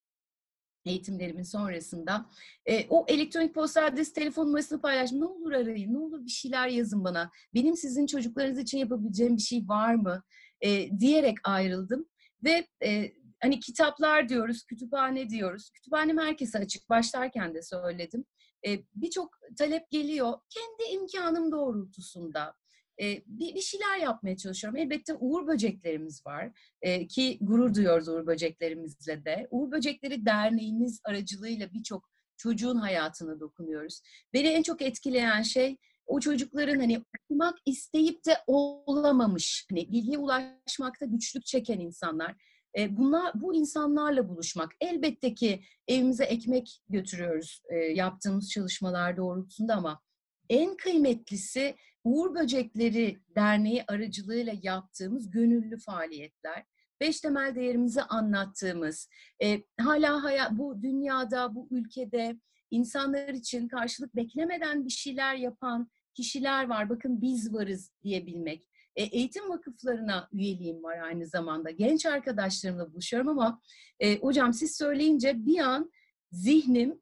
eğitimlerimin sonrasında. E, o elektronik posta adresi, telefon numarasını paylaştım. Ne olur arayın, ne olur bir şeyler yazın bana. Benim sizin çocuklarınız için yapabileceğim bir şey var mı? E, diyerek ayrıldım. Ve e, hani kitaplar diyoruz, kütüphane diyoruz. Kütüphanem herkese açık. Başlarken de söyledim. E, Birçok talep geliyor. Kendi imkanım doğrultusunda e, bir, bir şeyler yapmaya çalışıyorum. Elbette uğur böceklerimiz var e, ki gurur duyuyoruz uğur böceklerimizle de. Uğur Böcekleri Derneğimiz aracılığıyla birçok çocuğun hayatına dokunuyoruz. Beni en çok etkileyen şey o çocukların hani okumak isteyip de olamamış, hani bilgiye ulaşmakta güçlük çeken insanlar. E, bunlar, bu insanlarla buluşmak. Elbette ki evimize ekmek götürüyoruz e, yaptığımız çalışmalar doğrultusunda ama en kıymetlisi Uğur Böcekleri Derneği aracılığıyla yaptığımız gönüllü faaliyetler. Beş temel değerimizi anlattığımız, e, hala hayat, bu dünyada, bu ülkede insanlar için karşılık beklemeden bir şeyler yapan kişiler var. Bakın biz varız diyebilmek. E, eğitim vakıflarına üyeliğim var aynı zamanda. Genç arkadaşlarımla buluşuyorum ama e, hocam siz söyleyince bir an zihnim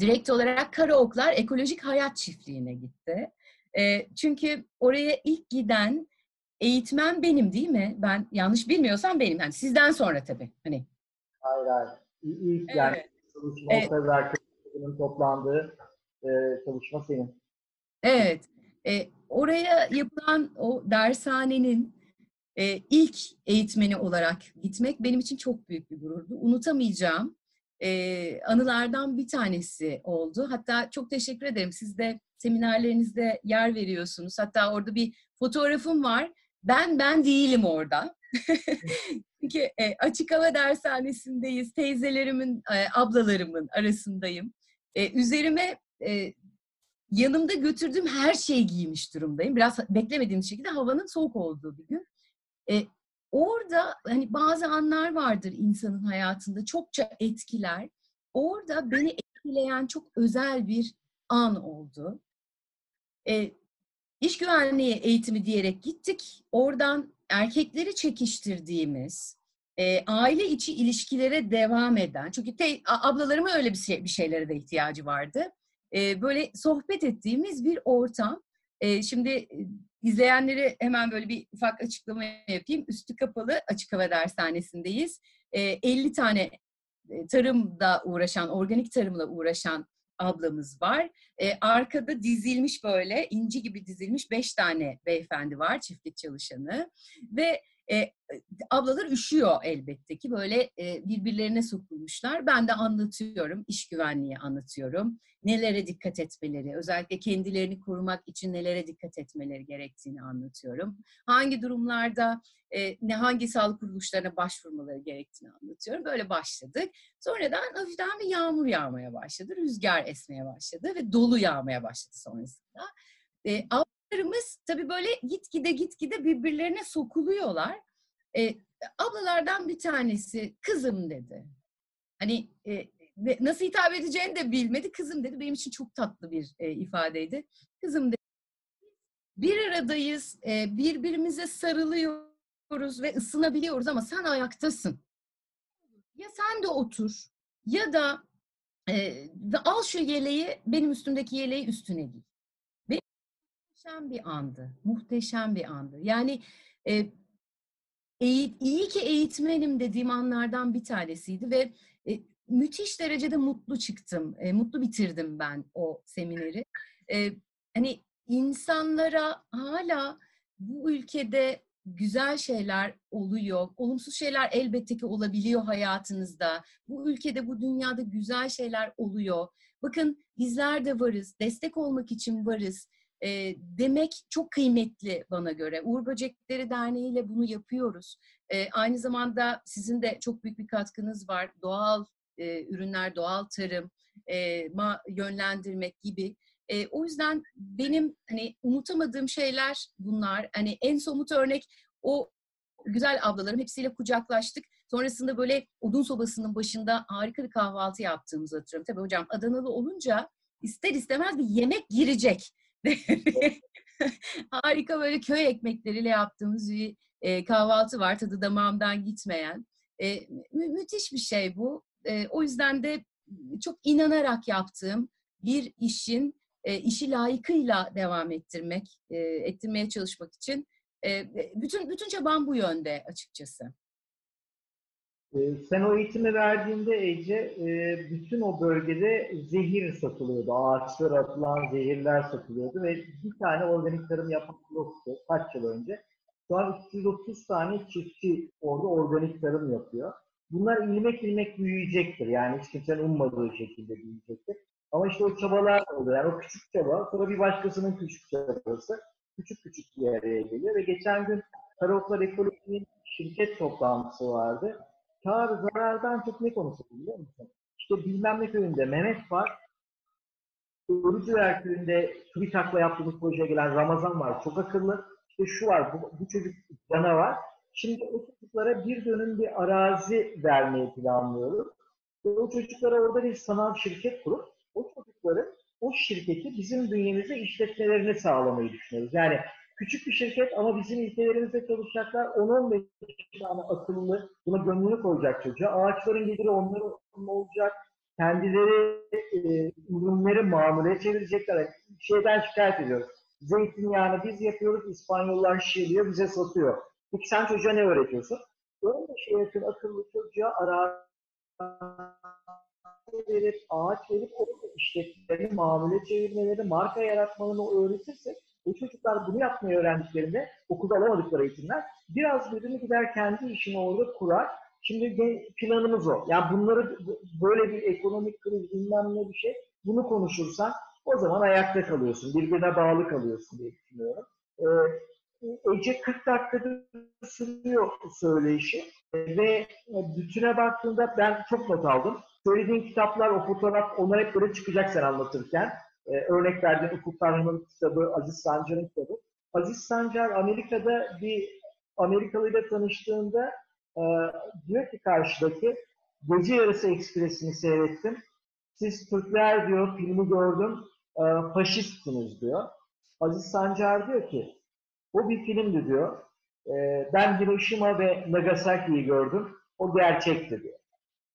direkt olarak Karaoklar Ekolojik Hayat Çiftliği'ne gitti. E, çünkü oraya ilk giden eğitmen benim değil mi? Ben yanlış bilmiyorsam benim. Yani sizden sonra tabii. Hani. Hayır hayır. İlk yani evet. çalışma evet. toplandığı e, çalışma senin. Evet. E, oraya yapılan o dershanenin e, ilk eğitmeni olarak gitmek benim için çok büyük bir gururdu. Unutamayacağım e, anılardan bir tanesi oldu. Hatta çok teşekkür ederim. Siz de seminerlerinizde yer veriyorsunuz. Hatta orada bir fotoğrafım var. Ben ben değilim orada. Çünkü e, açık hava dershanesindeyiz. Teyzelerimin, e, ablalarımın arasındayım. E, üzerime e, yanımda götürdüğüm her şeyi giymiş durumdayım. Biraz beklemediğim şekilde havanın soğuk olduğu bir gün. E, orada hani bazı anlar vardır insanın hayatında çokça etkiler. Orada beni etkileyen çok özel bir an oldu. E, iş güvenliği eğitimi diyerek gittik. Oradan erkekleri çekiştirdiğimiz, e, aile içi ilişkilere devam eden, çünkü te, ablalarıma öyle bir, şey, bir şeylere de ihtiyacı vardı. E, böyle sohbet ettiğimiz bir ortam. E, şimdi izleyenlere hemen böyle bir ufak açıklama yapayım. Üstü kapalı açık hava dershanesindeyiz. E, 50 tane tarımda uğraşan, organik tarımla uğraşan ablamız var. E, arkada dizilmiş böyle inci gibi dizilmiş beş tane beyefendi var çiftlik çalışanı ve e, ablalar üşüyor elbette ki böyle e, birbirlerine sokulmuşlar. Ben de anlatıyorum, iş güvenliği anlatıyorum. Nelere dikkat etmeleri, özellikle kendilerini korumak için nelere dikkat etmeleri gerektiğini anlatıyorum. Hangi durumlarda e, ne hangi sağlık kuruluşlarına başvurmaları gerektiğini anlatıyorum. Böyle başladık. Sonradan hafiften bir yağmur yağmaya başladı, rüzgar esmeye başladı ve dolu yağmaya başladı sonrasında. E, ablalarımız tabii böyle gitgide gitgide birbirlerine sokuluyorlar. E, ablalardan bir tanesi kızım dedi. Hani e, nasıl hitap edeceğini de bilmedi. Kızım dedi. Benim için çok tatlı bir e, ifadeydi. Kızım dedi. Bir aradayız, e, birbirimize sarılıyoruz ve ısınabiliyoruz ama sen ayaktasın. Ya sen de otur ya da e, al şu yeleği, benim üstümdeki yeleği üstüne giy muhteşem bir andı. Muhteşem bir andı. Yani e, iyi ki eğitmenim dediğim anlardan bir tanesiydi ve e, müthiş derecede mutlu çıktım. E, mutlu bitirdim ben o semineri. E, hani insanlara hala bu ülkede güzel şeyler oluyor. Olumsuz şeyler elbette ki olabiliyor hayatınızda. Bu ülkede, bu dünyada güzel şeyler oluyor. Bakın bizler de varız. Destek olmak için varız e, demek çok kıymetli bana göre. Uğur Böcekleri Derneği ile bunu yapıyoruz. E, aynı zamanda sizin de çok büyük bir katkınız var. Doğal e, ürünler, doğal tarım, e, ma, yönlendirmek gibi. E, o yüzden benim hani unutamadığım şeyler bunlar. Hani en somut örnek o güzel ablalarım hepsiyle kucaklaştık. Sonrasında böyle odun sobasının başında harika bir kahvaltı yaptığımızı hatırlıyorum. Tabii hocam Adanalı olunca ister istemez bir yemek girecek. harika böyle köy ekmekleriyle yaptığımız bir e, kahvaltı var. Tadı damağımdan gitmeyen. E, mü- müthiş bir şey bu. E, o yüzden de çok inanarak yaptığım bir işin e, işi layıkıyla devam ettirmek, e, ettirmeye çalışmak için e, bütün bütün çabam bu yönde açıkçası. Ee, sen o eğitimi verdiğinde Ece, e, bütün o bölgede zehir satılıyordu. Ağaçlara atılan zehirler satılıyordu ve bir tane organik tarım yapan yoktu kaç yıl önce. Şu an 330 tane çiftçi orada organik tarım yapıyor. Bunlar ilmek ilmek büyüyecektir. Yani hiç kimsenin ummadığı şekilde büyüyecektir. Ama işte o çabalar oluyor. Yani o küçük çaba, sonra bir başkasının küçük çabası küçük küçük bir araya geliyor. Ve geçen gün Karaoklar Ekoloji'nin şirket toplantısı vardı. Kar zarardan çok ne konuşuldu biliyor musun? İşte bilmem ne köyünde Mehmet var. Örücüler köyünde TÜBİTAK'la yaptığımız projeye gelen Ramazan var. Çok akıllı. İşte şu var, bu, bu çocuk canavar. Şimdi o çocuklara bir dönüm bir arazi vermeyi planlıyoruz. Ve o çocuklara orada bir sanal şirket kurup o çocukların o şirketi bizim bünyemizde işletmelerini sağlamayı düşünüyoruz. Yani küçük bir şirket ama bizim ülkelerimizde çalışacaklar 10-15 tane akıllı, buna gönlünü koyacak çocuğa. Ağaçların geliri onların olacak. Kendileri e, ürünleri mamule çevirecekler. Şeyden şikayet ediyoruz. Zeytinyağını biz yapıyoruz, İspanyollar şişeliyor, bize satıyor. Peki sen çocuğa ne öğretiyorsun? 15 yakın akıllı çocuğa arazi verip, ağaç verip o işletmelerini, mamule çevirmeleri, marka yaratmalarını öğretirsek bu çocuklar bunu yapmayı öğrendiklerinde okulda alamadıkları eğitimler biraz birini gider kendi işini orada kurar. Şimdi planımız o. Yani bunları böyle bir ekonomik kriz bilmem ne bir şey bunu konuşursan o zaman ayakta kalıyorsun. Birbirine bağlı kalıyorsun diye düşünüyorum. Ee, Ece 40 dakikada sürüyor söyleyişi ve bütüne baktığında ben çok not aldım. Söylediğin kitaplar, o fotoğraf, onlar hep böyle çıkacak sen anlatırken. Ee, örnek verdiğin Ufuk Tarhan'ın kitabı, Aziz Sancar'ın kitabı. Aziz Sancar Amerika'da bir Amerikalıyla tanıştığında e, diyor ki karşıdaki Gece Yarısı Ekspresi'ni seyrettim. Siz Türkler diyor filmi gördüm e, faşistsiniz diyor. Aziz Sancar diyor ki o bir filmdi diyor. E, ben Hiroşima ve Nagasaki'yi gördüm. O gerçekti diyor.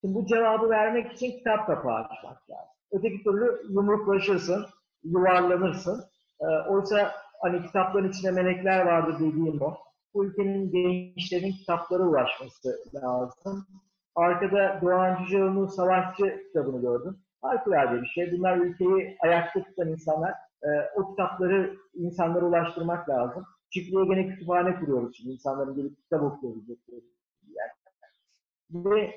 Şimdi bu cevabı vermek için kitap kapağı açmak lazım. Öteki türlü yumruklaşırsın, yuvarlanırsın. E, oysa hani kitapların içinde melekler vardı dediğim o. Bu ülkenin gençlerin kitaplara ulaşması lazım. Arkada Doğan Cüceoğlu'nun Savaşçı kitabını gördüm. Harikulade bir şey. Bunlar ülkeyi ayakta tutan insanlar. E, o kitapları insanlara ulaştırmak lazım. Çiftliğe gene kütüphane kuruyoruz şimdi. İnsanların gelip kitap okuyabilecekleri yer. Ve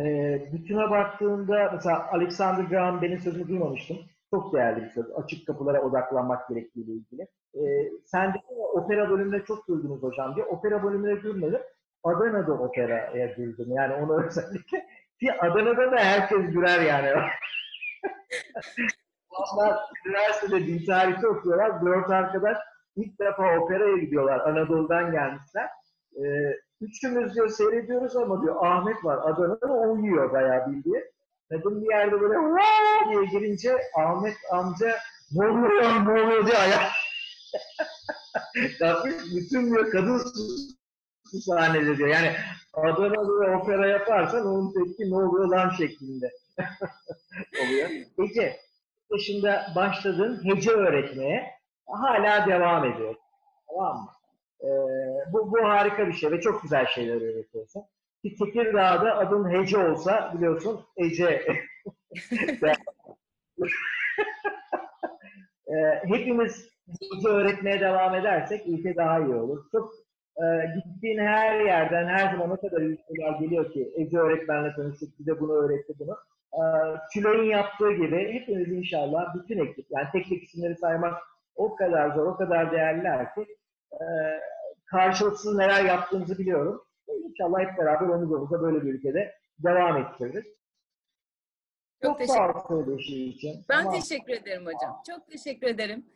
e, bütüne baktığında mesela Alexander Graham Bell'in sözünü duymamıştım. Çok değerli bir söz. Açık kapılara odaklanmak gerektiğiyle ilgili. E, sen de opera bölümüne çok güldünüz hocam diye. Opera bölümüne gülmedim. Adana'da operaya güldüm. Yani onu özellikle. Ki Adana'da da herkes güler yani. Onlar üniversitede din tarihi okuyorlar. Dört arkadaş ilk defa operaya gidiyorlar. Anadolu'dan gelmişler. Ee, üçümüz diyor seyrediyoruz ama diyor Ahmet var Adana'da o uyuyor bayağı bildiği. Kadın bir yerde böyle Vaa! diye girince Ahmet amca ne oluyor ne oluyor diye ayak. Tabii bütün diyor kadın sahnede diyor. Yani Adana'da opera yaparsan onun tepki ne oluyor lan şeklinde oluyor. Ece, yaşında başladın hece öğretmeye hala devam ediyor. Tamam mı? Ee, bu, bu harika bir şey ve çok güzel şeyler öğretiyorsun. Ki Tekirdağ'da adın Hece olsa biliyorsun Ece. ee, hepimiz Hece öğretmeye devam edersek ülke daha iyi olur. Çok e, gittiğin her yerden her zaman o kadar şeyler geliyor ki Ece öğretmenle tanıştık, bize bunu öğretti bunu. Ee, Tülay'ın yaptığı gibi hepimiz inşallah bütün ekip, yani tek tek isimleri saymak o kadar zor, o kadar değerliler ki e, karşılıksız neler yaptığımızı biliyorum. İnşallah hep beraber omuz omuza böyle bir ülkede devam ettiririz. Çok, Çok teşekkür sağ ol söyleşi için. Ben Tamam. teşekkür ederim hocam. Çok teşekkür ederim.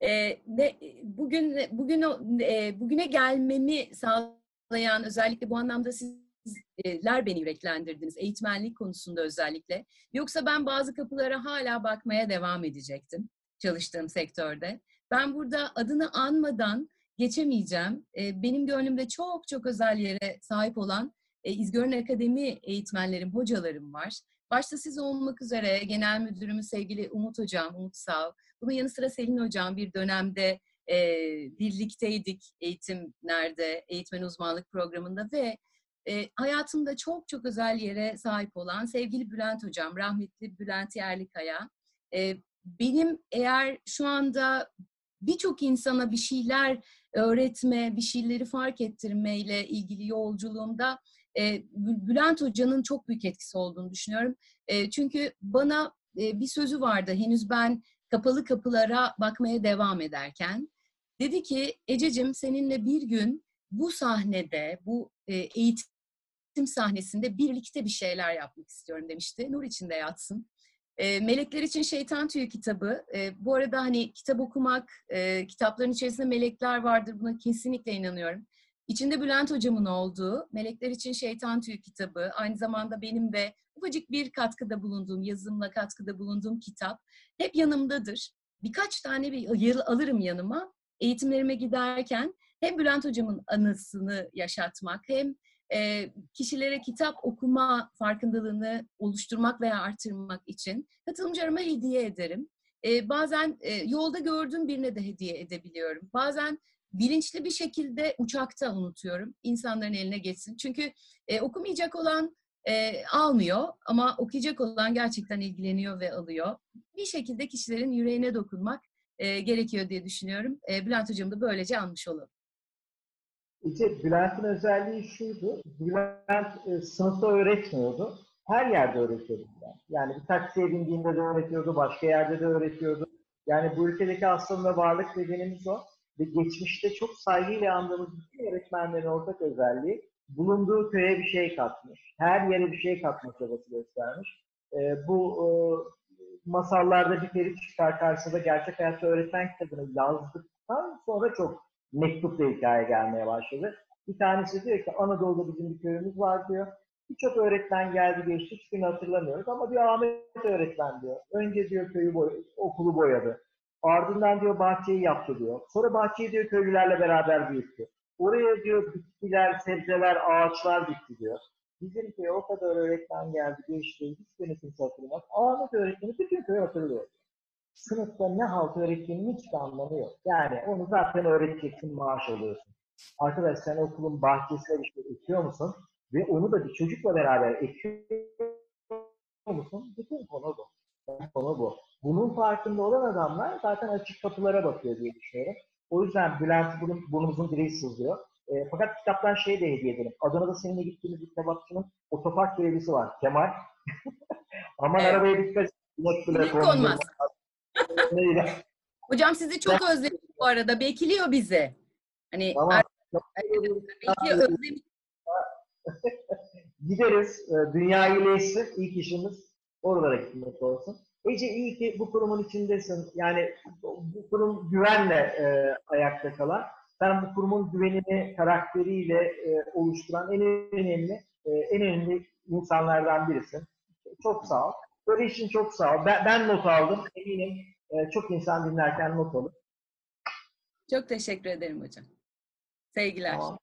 Ee, ne, bugün bugün e, bugüne gelmemi sağlayan özellikle bu anlamda sizler beni yüreklendirdiniz. Eğitmenlik konusunda özellikle. Yoksa ben bazı kapılara hala bakmaya devam edecektim çalıştığım sektörde. Ben burada adını anmadan geçemeyeceğim. Ee, benim gönlümde çok çok özel yere sahip olan e, İzgörün Akademi eğitmenlerim, hocalarım var. Başta siz olmak üzere genel müdürümüz sevgili Umut Hocam, Umut Sav. Bunun yanı sıra Selin Hocam bir dönemde e, birlikteydik eğitimlerde, eğitmen uzmanlık programında ve e, hayatımda çok çok özel yere sahip olan sevgili Bülent Hocam, rahmetli Bülent Yerlikaya. E, benim eğer şu anda birçok insana bir şeyler öğretme, bir şeyleri fark ettirmeyle ilgili yolculuğumda e, Bü- Bülent Hoca'nın çok büyük etkisi olduğunu düşünüyorum. E, çünkü bana e, bir sözü vardı henüz ben kapalı kapılara bakmaya devam ederken. Dedi ki Ececim seninle bir gün bu sahnede, bu e, eğitim sahnesinde birlikte bir şeyler yapmak istiyorum demişti. Nur içinde yatsın. E, Melekler için Şeytan Tüyü kitabı. E, bu arada hani kitap okumak, e, kitapların içerisinde melekler vardır. Buna kesinlikle inanıyorum. İçinde Bülent Hocam'ın olduğu Melekler için Şeytan Tüyü kitabı, aynı zamanda benim de ufacık bir katkıda bulunduğum, yazımla katkıda bulunduğum kitap hep yanımdadır. Birkaç tane bir alırım yanıma. Eğitimlerime giderken hem Bülent Hocam'ın anısını yaşatmak hem e, kişilere kitap okuma farkındalığını oluşturmak veya artırmak için katılımcılarıma hediye ederim. E, bazen e, yolda gördüğüm birine de hediye edebiliyorum. Bazen bilinçli bir şekilde uçakta unutuyorum. İnsanların eline geçsin. Çünkü e, okumayacak olan e, almıyor ama okuyacak olan gerçekten ilgileniyor ve alıyor. Bir şekilde kişilerin yüreğine dokunmak e, gerekiyor diye düşünüyorum. E, Bülent Hocam'ı da böylece almış olalım. İşte Bülent'in özelliği şuydu. Bülent e, sınıfta öğretmiyordu. Her yerde öğretiyordu Bülent. Yani bir taksiye bindiğinde de öğretiyordu, başka yerde de öğretiyordu. Yani bu ülkedeki aslında varlık nedenimiz o. Ve geçmişte çok saygıyla andığımız bütün öğretmenlerin ortak özelliği bulunduğu köye bir şey katmış. Her yere bir şey katma çabası göstermiş. E, bu e, masallarda bir peri çıkar karşısında gerçek hayatta öğretmen kitabını yazdıktan sonra çok mektupla hikaye gelmeye başladı. Bir tanesi diyor ki Anadolu'da bizim bir köyümüz var diyor. Birçok öğretmen geldi geçti hiçbirini hatırlamıyoruz ama diyor Ahmet öğretmen diyor. Önce diyor köyü boy okulu boyadı. Ardından diyor bahçeyi yaptı diyor. Sonra bahçeyi diyor köylülerle beraber büyüttü. Oraya diyor bitkiler, sebzeler, ağaçlar dikti diyor. Bizim köye o kadar öğretmen geldi geçti. Hiçbirini kimse hatırlamaz. Ahmet öğretmeni bütün köyü hatırlıyor sınıfta ne halt öğrettiğinin hiçbir anlamı yok. Yani onu zaten öğreteceksin, maaş alıyorsun. Arkadaş sen okulun bahçesine bir şey ekiyor musun? Ve onu da bir çocukla beraber ekiyor musun? Bütün konu bu. Konu bu. Bunun farkında olan adamlar zaten açık kapılara bakıyor diye düşünüyorum. O yüzden Bülent bunun, burnumuzun direği sızlıyor. E, fakat kitaptan şey de hediye edelim. Adana'da seninle gittiğimiz bir kitapçının otopark görevlisi var. Kemal. Aman Evet. arabaya dikkat et. Konmaz. Hocam sizi çok özledim bu arada. Bekliyor bizi. Hani Tamam. bekliyor, özlemiş. Gideriz. e, Dünya iyileşsin. İlk işimiz oralara gitmek olsun. Ece iyi ki bu kurumun içindesin. Yani bu kurum güvenle e, ayakta kalan. Sen bu kurumun güvenini karakteriyle e, oluşturan en önemli e, en önemli insanlardan birisin. Çok sağ ol. Böyle için çok sağ ol. Ben, ben not aldım. Eminim e, çok insan dinlerken not alır. Çok teşekkür ederim hocam. Sevgiler. Tamam.